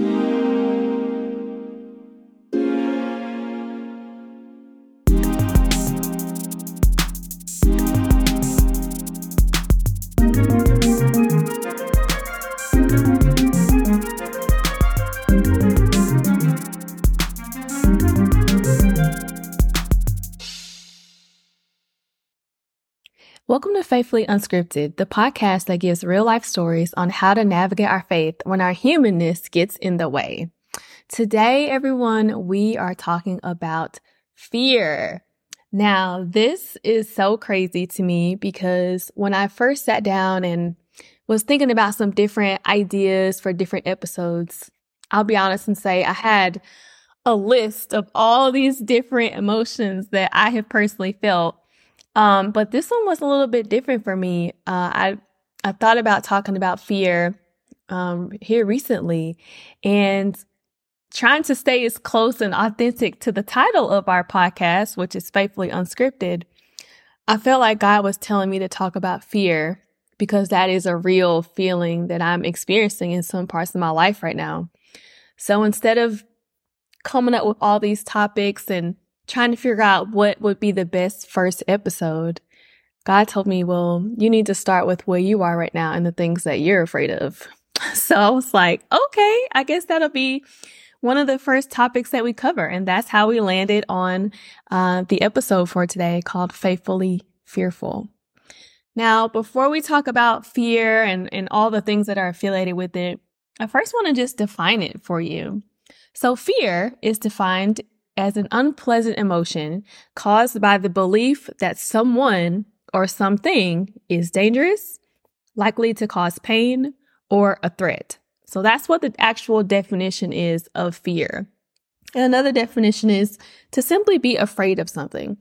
Welcome to Faithfully Unscripted, the podcast that gives real life stories on how to navigate our faith when our humanness gets in the way. Today, everyone, we are talking about fear. Now, this is so crazy to me because when I first sat down and was thinking about some different ideas for different episodes, I'll be honest and say I had a list of all these different emotions that I have personally felt um, but this one was a little bit different for me. Uh, I I thought about talking about fear um, here recently, and trying to stay as close and authentic to the title of our podcast, which is Faithfully Unscripted. I felt like God was telling me to talk about fear because that is a real feeling that I'm experiencing in some parts of my life right now. So instead of coming up with all these topics and trying to figure out what would be the best first episode, God told me, well, you need to start with where you are right now and the things that you're afraid of. So I was like, okay, I guess that'll be one of the first topics that we cover. And that's how we landed on uh, the episode for today called Faithfully Fearful. Now, before we talk about fear and, and all the things that are affiliated with it, I first want to just define it for you. So fear is defined as an unpleasant emotion caused by the belief that someone or something is dangerous, likely to cause pain, or a threat. So that's what the actual definition is of fear. And another definition is to simply be afraid of something.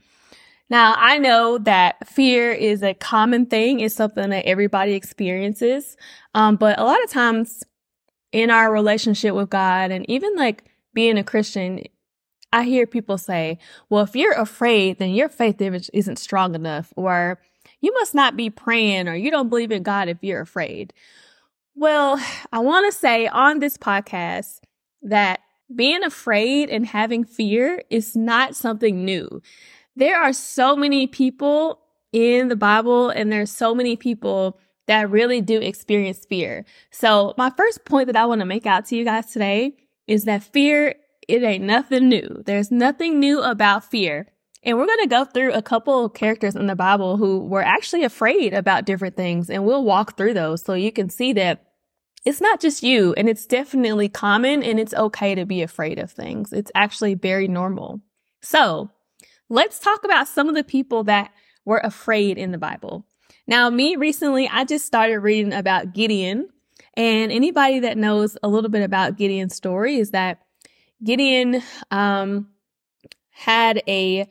Now, I know that fear is a common thing. It's something that everybody experiences. Um, but a lot of times in our relationship with God and even like being a Christian, I hear people say, well, if you're afraid, then your faith isn't strong enough, or you must not be praying, or you don't believe in God if you're afraid. Well, I want to say on this podcast that being afraid and having fear is not something new. There are so many people in the Bible, and there's so many people that really do experience fear. So, my first point that I want to make out to you guys today is that fear it ain't nothing new. There's nothing new about fear. And we're going to go through a couple characters in the Bible who were actually afraid about different things, and we'll walk through those so you can see that it's not just you, and it's definitely common, and it's okay to be afraid of things. It's actually very normal. So let's talk about some of the people that were afraid in the Bible. Now, me recently, I just started reading about Gideon, and anybody that knows a little bit about Gideon's story is that Gideon um, had a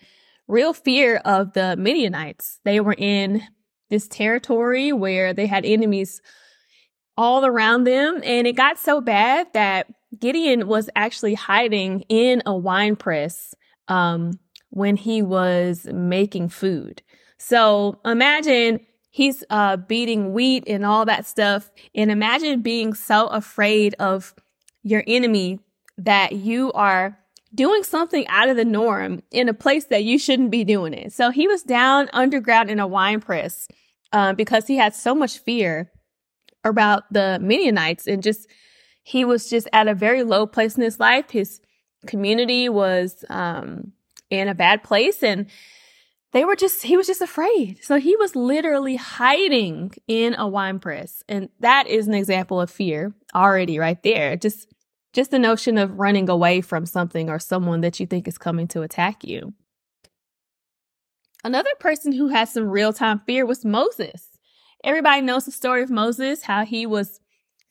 real fear of the Midianites. They were in this territory where they had enemies all around them. And it got so bad that Gideon was actually hiding in a wine press um, when he was making food. So imagine he's uh, beating wheat and all that stuff. And imagine being so afraid of your enemy that you are doing something out of the norm in a place that you shouldn't be doing it. So he was down underground in a wine press um, because he had so much fear about the Midianites and just he was just at a very low place in his life. His community was um, in a bad place and they were just he was just afraid. So he was literally hiding in a wine press. And that is an example of fear already right there. Just just the notion of running away from something or someone that you think is coming to attack you. Another person who had some real time fear was Moses. Everybody knows the story of Moses, how he was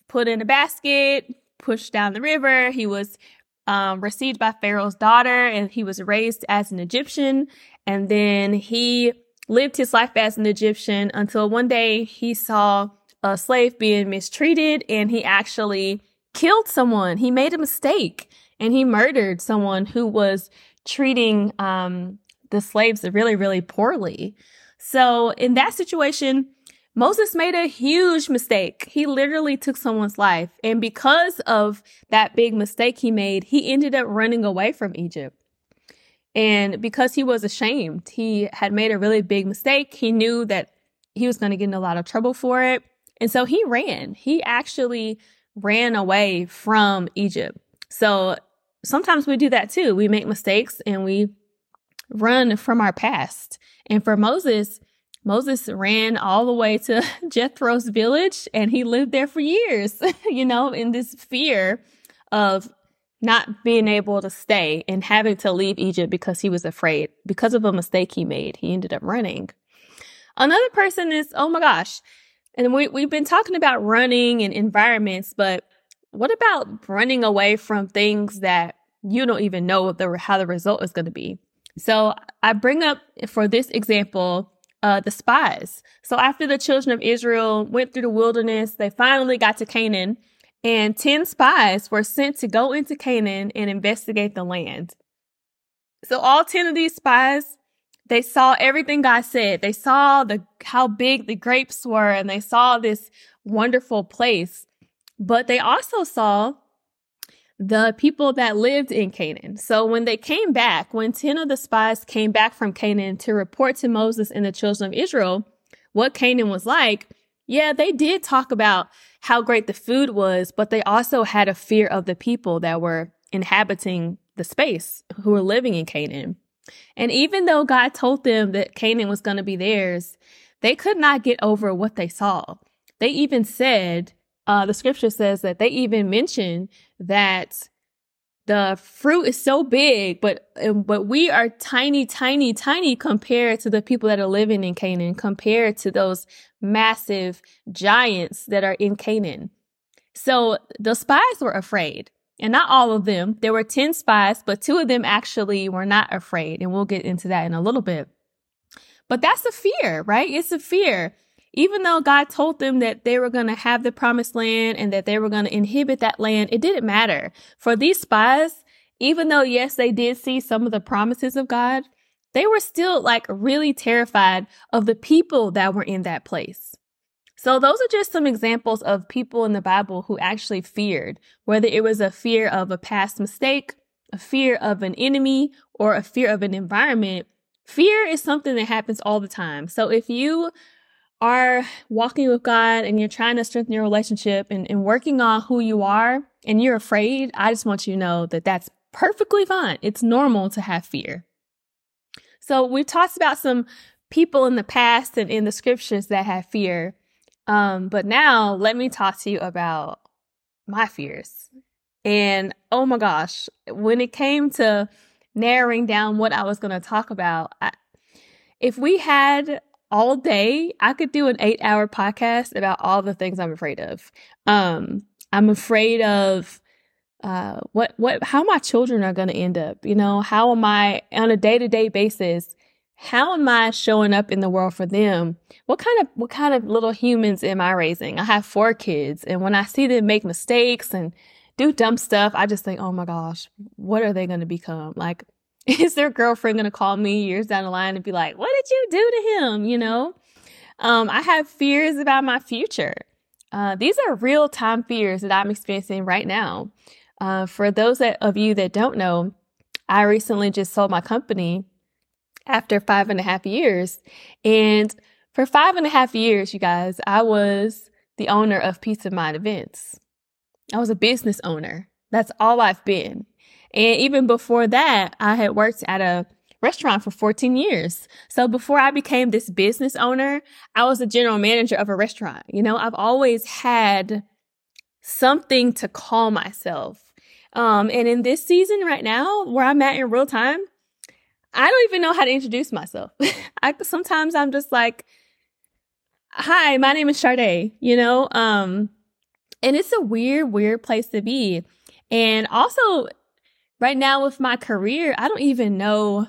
put in a basket, pushed down the river. He was um, received by Pharaoh's daughter and he was raised as an Egyptian. And then he lived his life as an Egyptian until one day he saw a slave being mistreated and he actually killed someone. He made a mistake and he murdered someone who was treating um, the slaves really, really poorly. So in that situation, Moses made a huge mistake. He literally took someone's life. And because of that big mistake he made, he ended up running away from Egypt. And because he was ashamed, he had made a really big mistake. He knew that he was going to get in a lot of trouble for it. And so he ran. He actually ran away from Egypt. So sometimes we do that too. We make mistakes and we run from our past. And for Moses, Moses ran all the way to Jethro's village and he lived there for years, you know, in this fear of not being able to stay and having to leave Egypt because he was afraid because of a mistake he made. He ended up running. Another person is, oh my gosh. And we, we've been talking about running and environments, but what about running away from things that you don't even know the, how the result is going to be? So I bring up for this example, uh, the spies. So after the children of Israel went through the wilderness, they finally got to Canaan, and 10 spies were sent to go into Canaan and investigate the land. So all 10 of these spies, they saw everything God said. They saw the how big the grapes were and they saw this wonderful place. But they also saw the people that lived in Canaan. So when they came back, when 10 of the spies came back from Canaan to report to Moses and the children of Israel what Canaan was like, yeah, they did talk about how great the food was, but they also had a fear of the people that were inhabiting the space who were living in Canaan. And even though God told them that Canaan was going to be theirs, they could not get over what they saw. They even said, uh, the scripture says that they even mentioned that the fruit is so big, but but we are tiny, tiny, tiny compared to the people that are living in Canaan, compared to those massive giants that are in Canaan. So the spies were afraid, and not all of them. There were ten spies, but two of them actually were not afraid, and we'll get into that in a little bit. But that's a fear, right? It's a fear even though God told them that they were going to have the promised land and that they were going to inhabit that land, it didn't matter. For these spies, even though, yes, they did see some of the promises of God, they were still like really terrified of the people that were in that place. So those are just some examples of people in the Bible who actually feared, whether it was a fear of a past mistake, a fear of an enemy, or a fear of an environment. Fear is something that happens all the time. So if you are walking with God and you're trying to strengthen your relationship and, and working on who you are and you're afraid, I just want you to know that that's perfectly fine. It's normal to have fear. So we've talked about some people in the past and in the scriptures that have fear. Um, but now let me talk to you about my fears. And oh my gosh, when it came to narrowing down what I was going to talk about, I, if we had all day, I could do an eight hour podcast about all the things I'm afraid of. Um, I'm afraid of uh, what, what, how my children are going to end up. You know, how am I on a day to day basis? How am I showing up in the world for them? What kind of, what kind of little humans am I raising? I have four kids and when I see them make mistakes and do dumb stuff, I just think, oh my gosh, what are they going to become? Like, is their girlfriend going to call me years down the line and be like, what did you do to him? You know, um, I have fears about my future. Uh, these are real time fears that I'm experiencing right now. Uh, for those that, of you that don't know, I recently just sold my company after five and a half years. And for five and a half years, you guys, I was the owner of Peace of Mind Events. I was a business owner. That's all I've been. And even before that, I had worked at a restaurant for 14 years. So before I became this business owner, I was a general manager of a restaurant. You know, I've always had something to call myself. Um, and in this season right now, where I'm at in real time, I don't even know how to introduce myself. I, sometimes I'm just like, hi, my name is Sade, you know? Um, and it's a weird, weird place to be. And also, right now with my career, I don't even know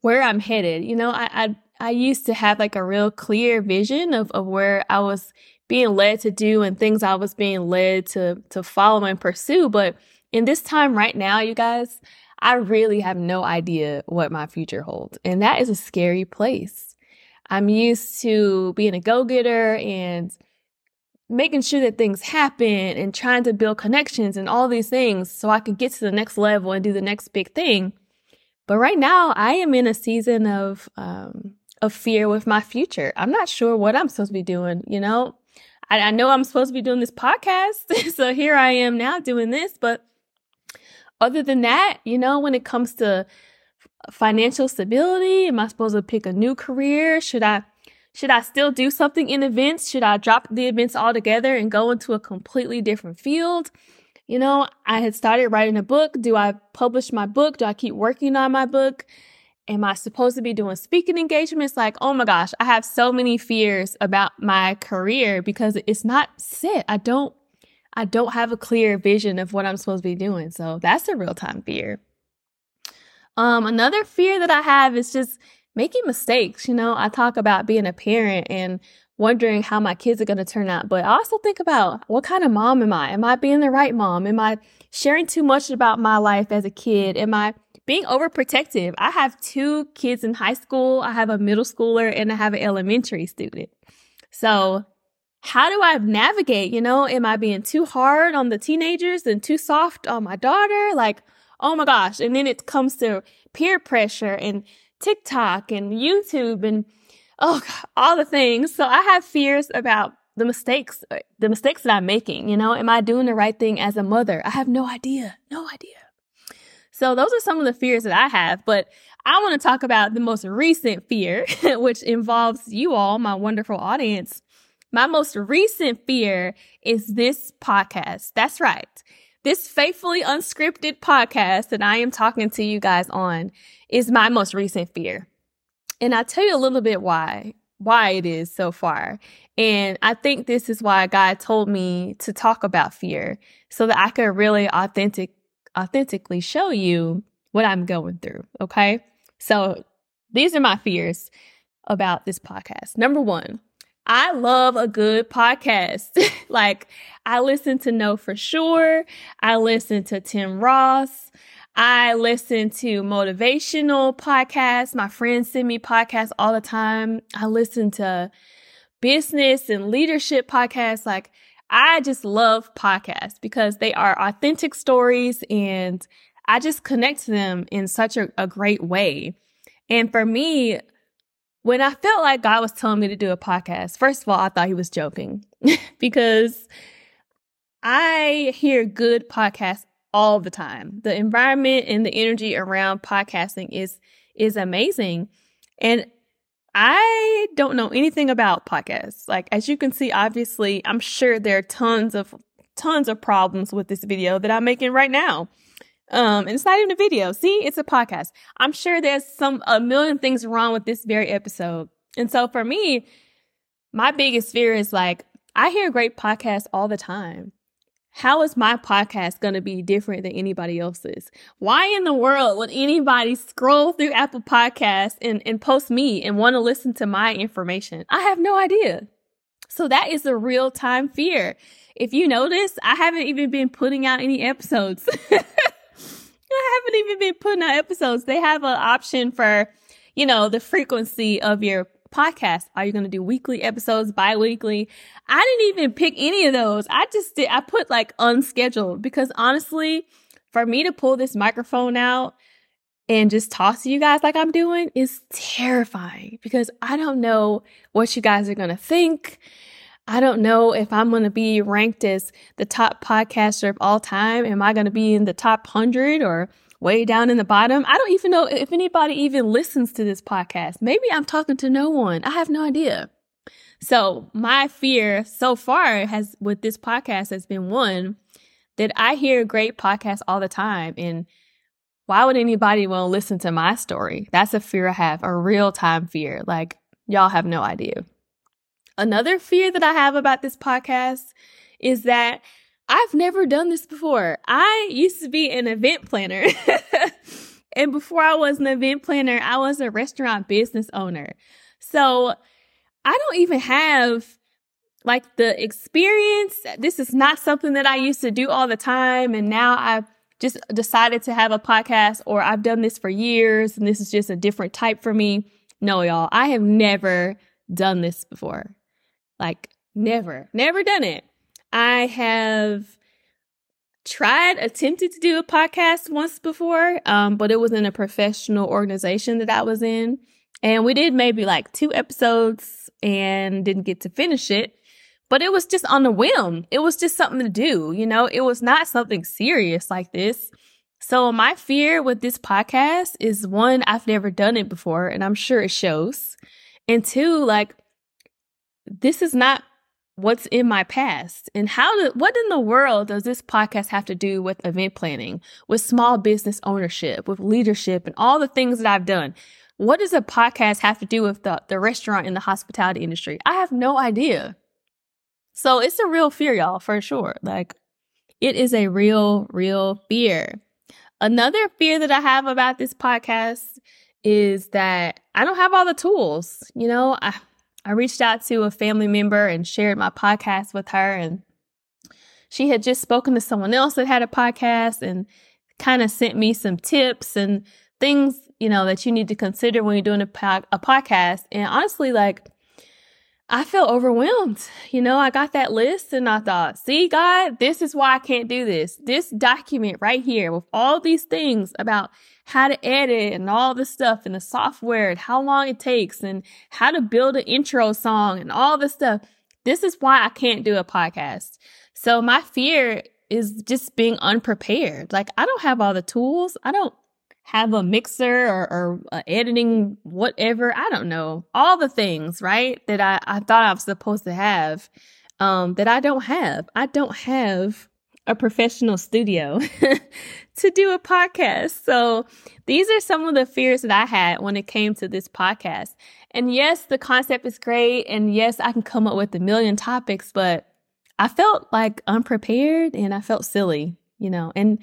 where I'm headed. You know, I, I, I used to have like a real clear vision of, of where I was being led to do and things I was being led to, to follow and pursue. But in this time right now, you guys, I really have no idea what my future holds. And that is a scary place. I'm used to being a go getter and making sure that things happen and trying to build connections and all these things so I can get to the next level and do the next big thing. But right now, I am in a season of um, of fear with my future. I'm not sure what I'm supposed to be doing. You know, I, I know I'm supposed to be doing this podcast, so here I am now doing this. But other than that, you know, when it comes to financial stability, am I supposed to pick a new career? Should I should I still do something in events? Should I drop the events altogether and go into a completely different field? You know, I had started writing a book. Do I publish my book? Do I keep working on my book? Am I supposed to be doing speaking engagements? Like, oh my gosh, I have so many fears about my career because it's not set. I don't, I don't have a clear vision of what I'm supposed to be doing. So that's a real time fear. Um, another fear that I have is just making mistakes. You know, I talk about being a parent and wondering how my kids are going to turn out, but I also think about what kind of mom am I? Am I being the right mom? Am I sharing too much about my life as a kid? Am I being overprotective? I have two kids in high school. I have a middle schooler and I have an elementary student. So how do I navigate? You know, am I being too hard on the teenagers and too soft on my daughter? Like, oh my gosh. And then it comes to peer pressure and TikTok and YouTube and oh, all the things. So I have fears about the mistakes, uh, the mistakes that I'm making. You know, am I doing the right thing as a mother? I have no idea, no idea. So those are some of the fears that I have, but I want to talk about the most recent fear, which involves you all, my wonderful audience. My most recent fear is this podcast. That's right. This faithfully unscripted podcast that I am talking to you guys on is my most recent fear. And I'll tell you a little bit why, why it is so far. And I think this is why God told me to talk about fear so that I could really authentic, authentically show you what I'm going through. Okay. So these are my fears about this podcast. Number one, I love a good podcast. like I listen to Know for Sure. I listen to Tim Ross. I listen to motivational podcasts. My friends send me podcasts all the time. I listen to business and leadership podcasts. Like, I just love podcasts because they are authentic stories and I just connect to them in such a, a great way. And for me, when I felt like God was telling me to do a podcast, first of all, I thought he was joking because I hear good podcasts all the time. The environment and the energy around podcasting is is amazing. And I don't know anything about podcasts. Like as you can see obviously, I'm sure there are tons of tons of problems with this video that I'm making right now. Um, and it's not even a video. See, it's a podcast. I'm sure there's some a million things wrong with this very episode. And so for me, my biggest fear is like I hear great podcasts all the time how is my podcast going to be different than anybody else's? Why in the world would anybody scroll through Apple Podcasts and, and post me and want to listen to my information? I have no idea. So that is a real time fear. If you notice, I haven't even been putting out any episodes. I haven't even been putting out episodes. They have an option for, you know, the frequency of your podcast. Are you going to do weekly episodes, bi-weekly? I didn't even pick any of those. I just did, I put like unscheduled because honestly, for me to pull this microphone out and just talk to you guys like I'm doing is terrifying because I don't know what you guys are going to think. I don't know if I'm going to be ranked as the top podcaster of all time. Am I going to be in the top 100 or way down in the bottom. I don't even know if anybody even listens to this podcast. Maybe I'm talking to no one. I have no idea. So my fear so far has with this podcast has been one that I hear great podcasts all the time. And why would anybody want to listen to my story? That's a fear I have, a real time fear. Like y'all have no idea. Another fear that I have about this podcast is that I've never done this before. I used to be an event planner. and before I was an event planner, I was a restaurant business owner. So I don't even have like the experience. This is not something that I used to do all the time. And now I've just decided to have a podcast or I've done this for years and this is just a different type for me. No, y'all, I have never done this before. Like, never, never done it. I have tried, attempted to do a podcast once before, um, but it was in a professional organization that I was in. And we did maybe like two episodes and didn't get to finish it. But it was just on a whim. It was just something to do, you know? It was not something serious like this. So my fear with this podcast is one, I've never done it before and I'm sure it shows. And two, like, this is not what's in my past. And how do, what in the world does this podcast have to do with event planning with small business ownership with leadership and all the things that i've done? What does a podcast have to do with the, the restaurant and the hospitality industry? I have no idea. So it's a real fear y'all for sure. Like it is a real real fear. Another fear that i have about this podcast is that i don't have all the tools you know? I I reached out to a family member and shared my podcast with her and she had just spoken to someone else that had a podcast and kind of sent me some tips and things, you know, that you need to consider when you're doing a, po- a podcast. And honestly, like, I felt overwhelmed. You know, I got that list and I thought, see, God, this is why I can't do this. This document right here with all these things about how to edit and all the stuff and the software and how long it takes and how to build an intro song and all this stuff. This is why I can't do a podcast. So my fear is just being unprepared. Like I don't have all the tools. I don't have a mixer or, or uh, editing whatever i don't know all the things right that i, I thought i was supposed to have um, that i don't have. I don't have a professional studio to do a podcast. So these are some of the fears that i had when it came to this podcast. And yes the concept is great and yes i can come up with a million topics but i felt like unprepared and i felt silly you know and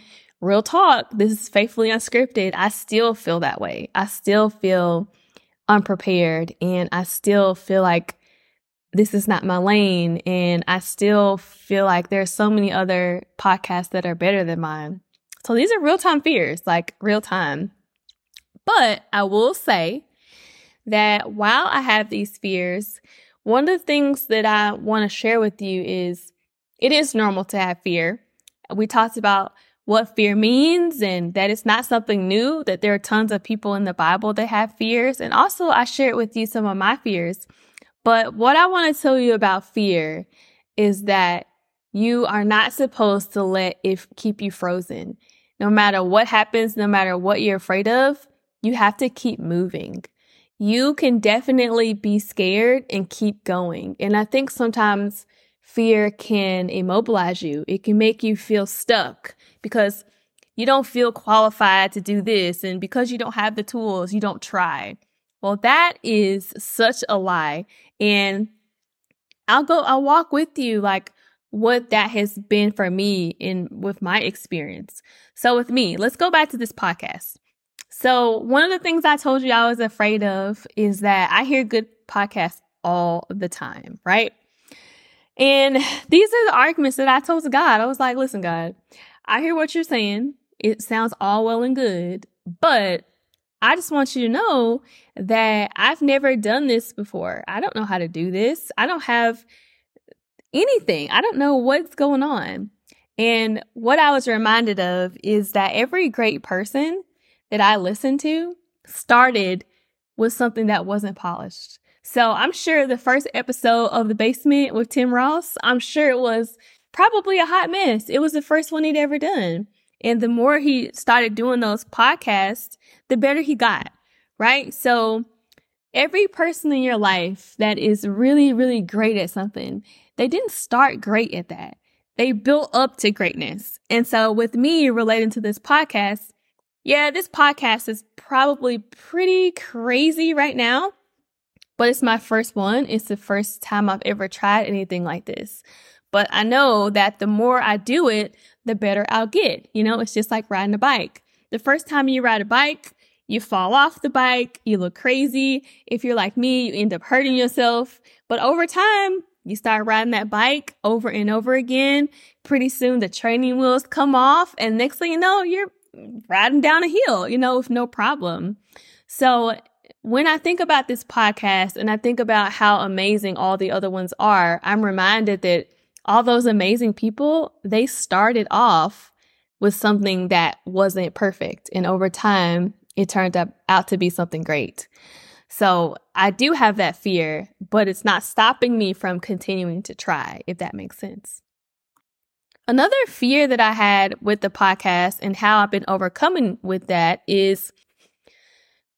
real talk, this is faithfully unscripted. I still feel that way. I still feel unprepared and I still feel like this is not my lane. And I still feel like there's so many other podcasts that are better than mine. So these are real time fears, like real time. But I will say that while I have these fears, one of the things that I want to share with you is it is normal to have fear. We talked about what fear means and that it's not something new, that there are tons of people in the Bible that have fears. And also I shared with you some of my fears. But what I want to tell you about fear is that you are not supposed to let it keep you frozen. No matter what happens, no matter what you're afraid of, you have to keep moving. You can definitely be scared and keep going. And I think sometimes fear can immobilize you. It can make you feel stuck because you don't feel qualified to do this. And because you don't have the tools, you don't try. Well, that is such a lie. And I'll go, I'll walk with you like what that has been for me in with my experience. So with me, let's go back to this podcast. So one of the things I told you I was afraid of is that I hear good podcasts all the time, right? And these are the arguments that I told to God. I was like, listen, God, I hear what you're saying. It sounds all well and good, but I just want you to know that I've never done this before. I don't know how to do this. I don't have anything. I don't know what's going on. And what I was reminded of is that every great person that I listened to started with something that wasn't polished. So I'm sure the first episode of The Basement with Tim Ross, I'm sure it was probably a hot mess. It was the first one he'd ever done. And the more he started doing those podcasts, the better he got, right? So every person in your life that is really, really great at something, they didn't start great at that. They built up to greatness. And so with me relating to this podcast, yeah, this podcast is probably pretty crazy right now but it's my first one. It's the first time I've ever tried anything like this. But I know that the more I do it, the better I'll get. You know, it's just like riding a bike. The first time you ride a bike, you fall off the bike, you look crazy. If you're like me, you end up hurting yourself. But over time, you start riding that bike over and over again. Pretty soon the training wheels come off and next thing you know, you're riding down a hill, you know, with no problem. So when I think about this podcast and I think about how amazing all the other ones are, I'm reminded that all those amazing people, they started off with something that wasn't perfect. And over time, it turned up, out to be something great. So I do have that fear, but it's not stopping me from continuing to try, if that makes sense. Another fear that I had with the podcast and how I've been overcoming with that is,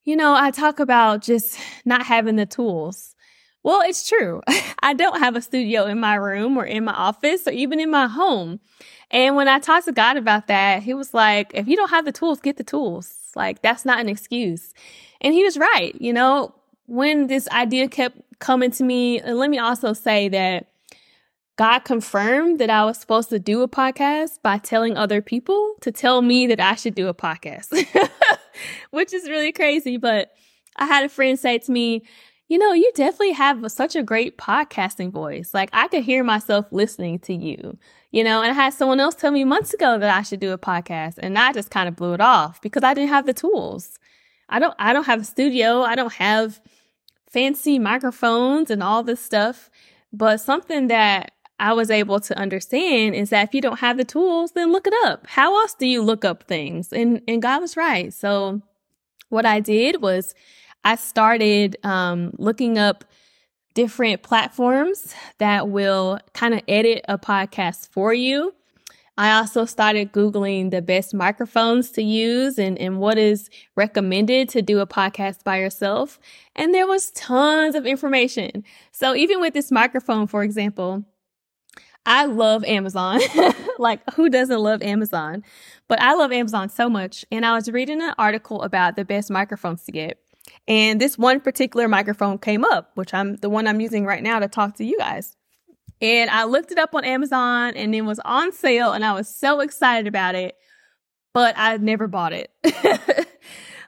you know, I talk about just not having the tools. Well, it's true. I don't have a studio in my room or in my office or even in my home. And when I talked to God about that, he was like, if you don't have the tools, get the tools. Like, that's not an excuse. And he was right. You know, when this idea kept coming to me, and let me also say that God confirmed that I was supposed to do a podcast by telling other people to tell me that I should do a podcast, which is really crazy. But I had a friend say to me, you know, you definitely have such a great podcasting voice. Like I could hear myself listening to you, you know, and I had someone else tell me months ago that I should do a podcast and I just kind of blew it off because I didn't have the tools. I don't, I don't have a studio. I don't have fancy microphones and all this stuff. But something that I was able to understand is that if you don't have the tools, then look it up. How else do you look up things? And and God was right. So what I did was I started um, looking up different platforms that will kind of edit a podcast for you. I also started Googling the best microphones to use and, and what is recommended to do a podcast by yourself. And there was tons of information. So even with this microphone, for example, I love Amazon. like, who doesn't love Amazon? But I love Amazon so much. And I was reading an article about the best microphones to get. And this one particular microphone came up, which I'm the one I'm using right now to talk to you guys. And I looked it up on Amazon and it was on sale and I was so excited about it, but I never bought it.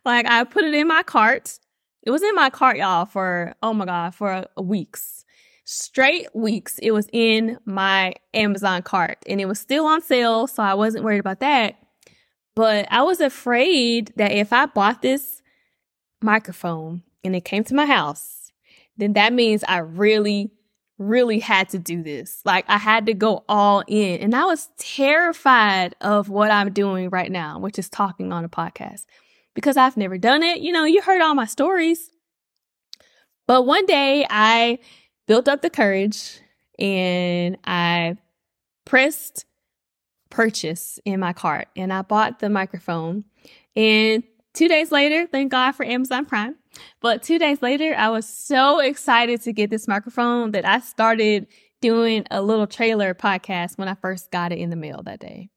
like I put it in my cart. It was in my cart, y'all, for, oh my God, for weeks straight weeks it was in my Amazon cart and it was still on sale, so I wasn't worried about that. But I was afraid that if I bought this microphone and it came to my house, then that means I really, really had to do this. Like I had to go all in. And I was terrified of what I'm doing right now, which is talking on a podcast because I've never done it. You know, you heard all my stories. But one day I built up the courage and I pressed purchase in my cart and I bought the microphone. And two days later, thank God for Amazon Prime. But two days later, I was so excited to get this microphone that I started doing a little trailer podcast when I first got it in the mail that day.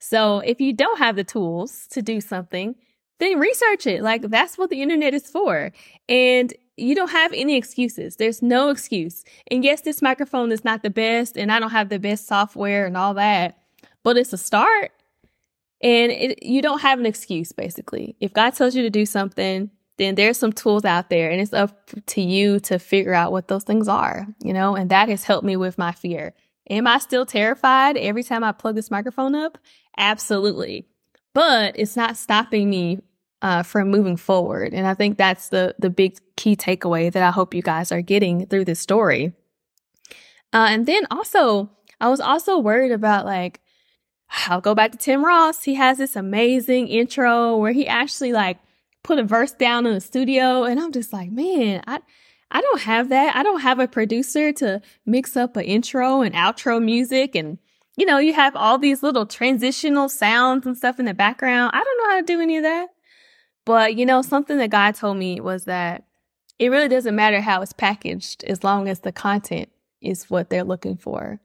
So if you don't have the tools to do something, then research it. Like that's what the internet is for. And you don't have any excuses. There's no excuse. And yes, this microphone is not the best and I don't have the best software and all that, but it's a start. And it, you don't have an excuse, basically. If God tells you to do something, then there's some tools out there and it's up to you to figure out what those things are, you know, and that has helped me with my fear. Am I still terrified every time I plug this microphone up? Absolutely. But it's not stopping me uh, from moving forward. And I think that's the the big key takeaway that I hope you guys are getting through this story. Uh, and then also, I was also worried about like, I'll go back to Tim Ross. He has this amazing intro where he actually like put a verse down in the studio, and I'm just like, man, I. I don't have that. I don't have a producer to mix up an intro and outro music and you know, you have all these little transitional sounds and stuff in the background. I don't know how to do any of that. But, you know, something that God told me was that it really doesn't matter how it's packaged as long as the content is what they're looking for.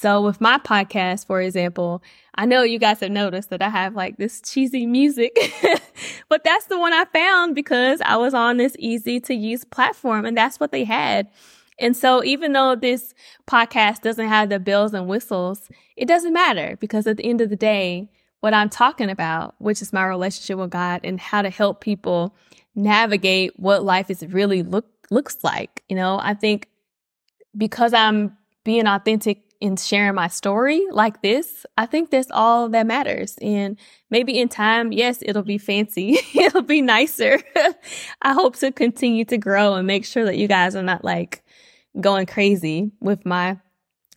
So with my podcast, for example, I know you guys have noticed that I have like this cheesy music, but that's the one I found because I was on this easy to use platform and that's what they had. And so even though this podcast doesn't have the bells and whistles, it doesn't matter because at the end of the day, what I'm talking about, which is my relationship with God and how to help people navigate what life is really look looks like. You know, I think because I'm being authentic in sharing my story like this, I think that's all that matters. And maybe in time, yes, it'll be fancy. it'll be nicer. I hope to continue to grow and make sure that you guys are not like going crazy with my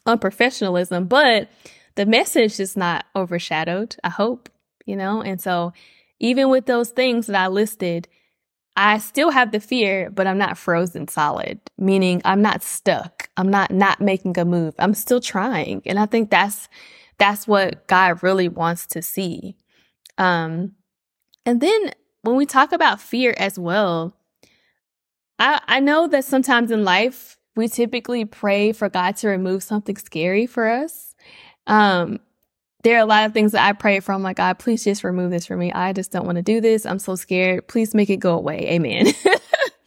unprofessionalism, but the message is not overshadowed, I hope, you know? And so even with those things that I listed, I still have the fear, but I'm not frozen solid, meaning I'm not stuck. I'm not not making a move. I'm still trying. And I think that's that's what God really wants to see. Um and then when we talk about fear as well, I I know that sometimes in life we typically pray for God to remove something scary for us. Um there are a lot of things that I pray from, like, God, please just remove this from me. I just don't want to do this. I'm so scared. Please make it go away. Amen.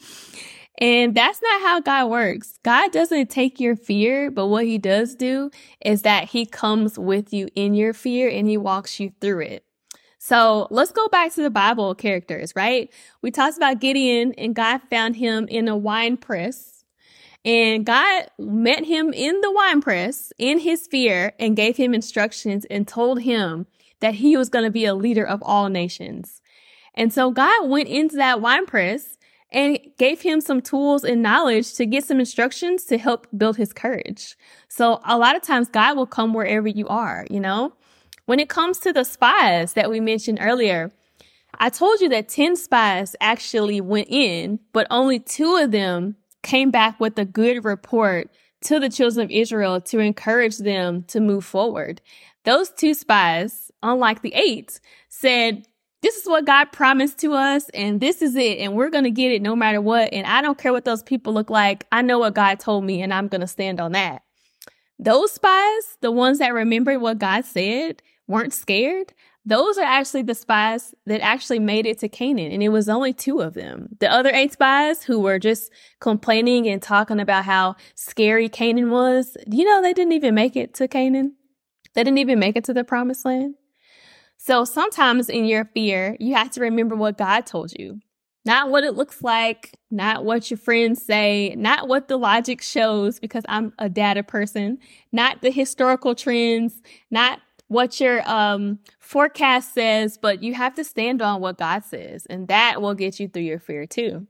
and that's not how God works. God doesn't take your fear, but what he does do is that he comes with you in your fear and he walks you through it. So let's go back to the Bible characters, right? We talked about Gideon and God found him in a wine press and God met him in the wine press in his fear and gave him instructions and told him that he was going to be a leader of all nations. And so God went into that wine press and gave him some tools and knowledge to get some instructions to help build his courage. So a lot of times God will come wherever you are, you know? When it comes to the spies that we mentioned earlier, I told you that 10 spies actually went in, but only two of them came back with a good report to the children of Israel to encourage them to move forward. Those two spies, unlike the eight, said, this is what God promised to us and this is it and we're going to get it no matter what. And I don't care what those people look like. I know what God told me and I'm going to stand on that. Those spies, the ones that remembered what God said, weren't scared. Those are actually the spies that actually made it to Canaan, and it was only two of them. The other eight spies who were just complaining and talking about how scary Canaan was, you know, they didn't even make it to Canaan. They didn't even make it to the promised land. So sometimes in your fear, you have to remember what God told you. Not what it looks like, not what your friends say, not what the logic shows, because I'm a data person, not the historical trends, not what your um, forecast says, but you have to stand on what God says, and that will get you through your fear too.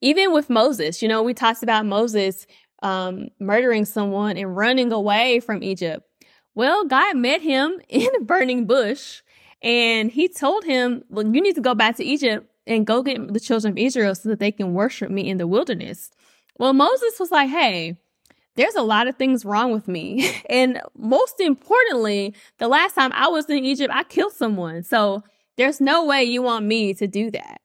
Even with Moses, you know, we talked about Moses um, murdering someone and running away from Egypt. Well, God met him in a burning bush and he told him, Well, you need to go back to Egypt and go get the children of Israel so that they can worship me in the wilderness. Well, Moses was like, Hey, there's a lot of things wrong with me. And most importantly, the last time I was in Egypt, I killed someone. So there's no way you want me to do that.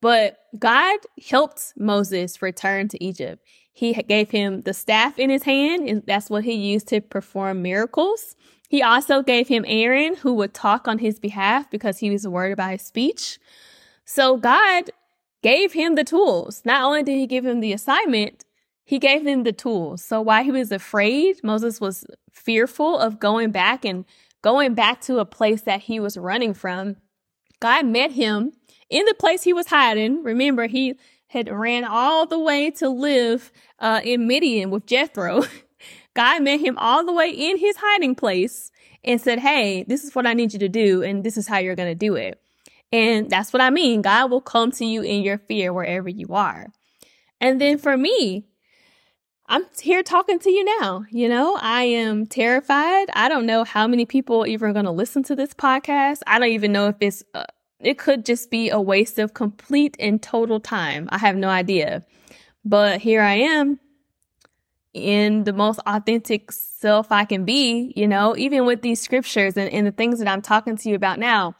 But God helped Moses return to Egypt. He gave him the staff in his hand, and that's what he used to perform miracles. He also gave him Aaron, who would talk on his behalf because he was worried about his speech. So God gave him the tools. Not only did he give him the assignment, he gave them the tools. So while he was afraid, Moses was fearful of going back and going back to a place that he was running from. God met him in the place he was hiding. Remember, he had ran all the way to live uh, in Midian with Jethro. God met him all the way in his hiding place and said, Hey, this is what I need you to do, and this is how you're going to do it. And that's what I mean. God will come to you in your fear wherever you are. And then for me, I'm here talking to you now. You know, I am terrified. I don't know how many people even are going to listen to this podcast. I don't even know if it's, uh, it could just be a waste of complete and total time. I have no idea. But here I am in the most authentic self I can be, you know, even with these scriptures and, and the things that I'm talking to you about now.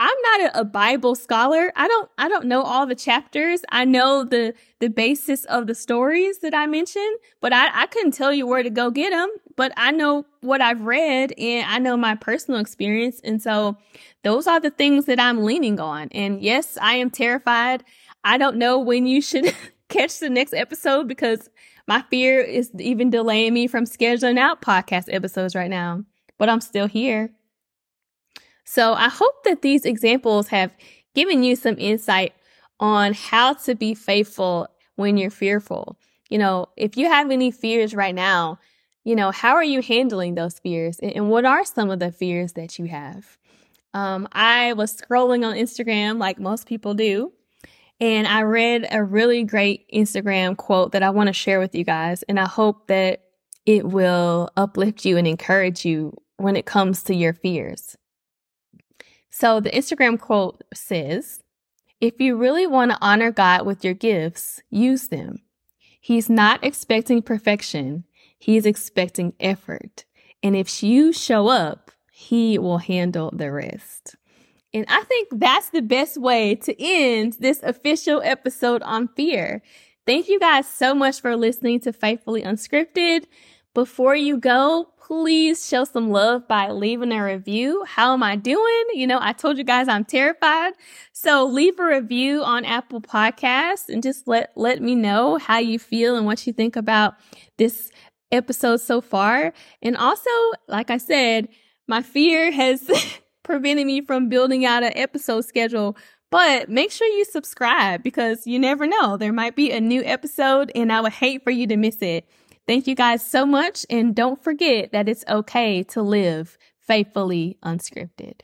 I'm not a, a, Bible scholar. I don't I don't know all the chapters. I know the the basis of the stories that I mentioned, but I, I couldn't tell you where to go get them. But I know what I've read and I know my personal experience. And so those are the things that I'm leaning on. And yes, I am terrified. I don't know when you should catch the next episode because my fear is even delaying me from scheduling out podcast episodes right now. But I'm still here. So I hope that these examples have given you some insight on how to be faithful when you're fearful. You know, if you have any fears right now, you know, how are you handling those fears? And what are some of the fears that you have? Um, I was scrolling on Instagram like most people do, and I read a really great Instagram quote that I want to share with you guys. And I hope that it will uplift you and encourage you when it comes to your fears. So the Instagram quote says, if you really want to honor God with your gifts, use them. He's not expecting perfection. He's expecting effort. And if you show up, he will handle the rest. And I think that's the best way to end this official episode on fear. Thank you guys so much for listening to Faithfully Unscripted. Before you go, please show some love by leaving a review. How am I doing? You know, I told you guys I'm terrified. So leave a review on Apple Podcasts and just let, let me know how you feel and what you think about this episode so far. And also, like I said, my fear has prevented me from building out an episode schedule. But make sure you subscribe because you never know. There might be a new episode and I would hate for you to miss it. Thank you guys so much. And don't forget that it's okay to live faithfully unscripted.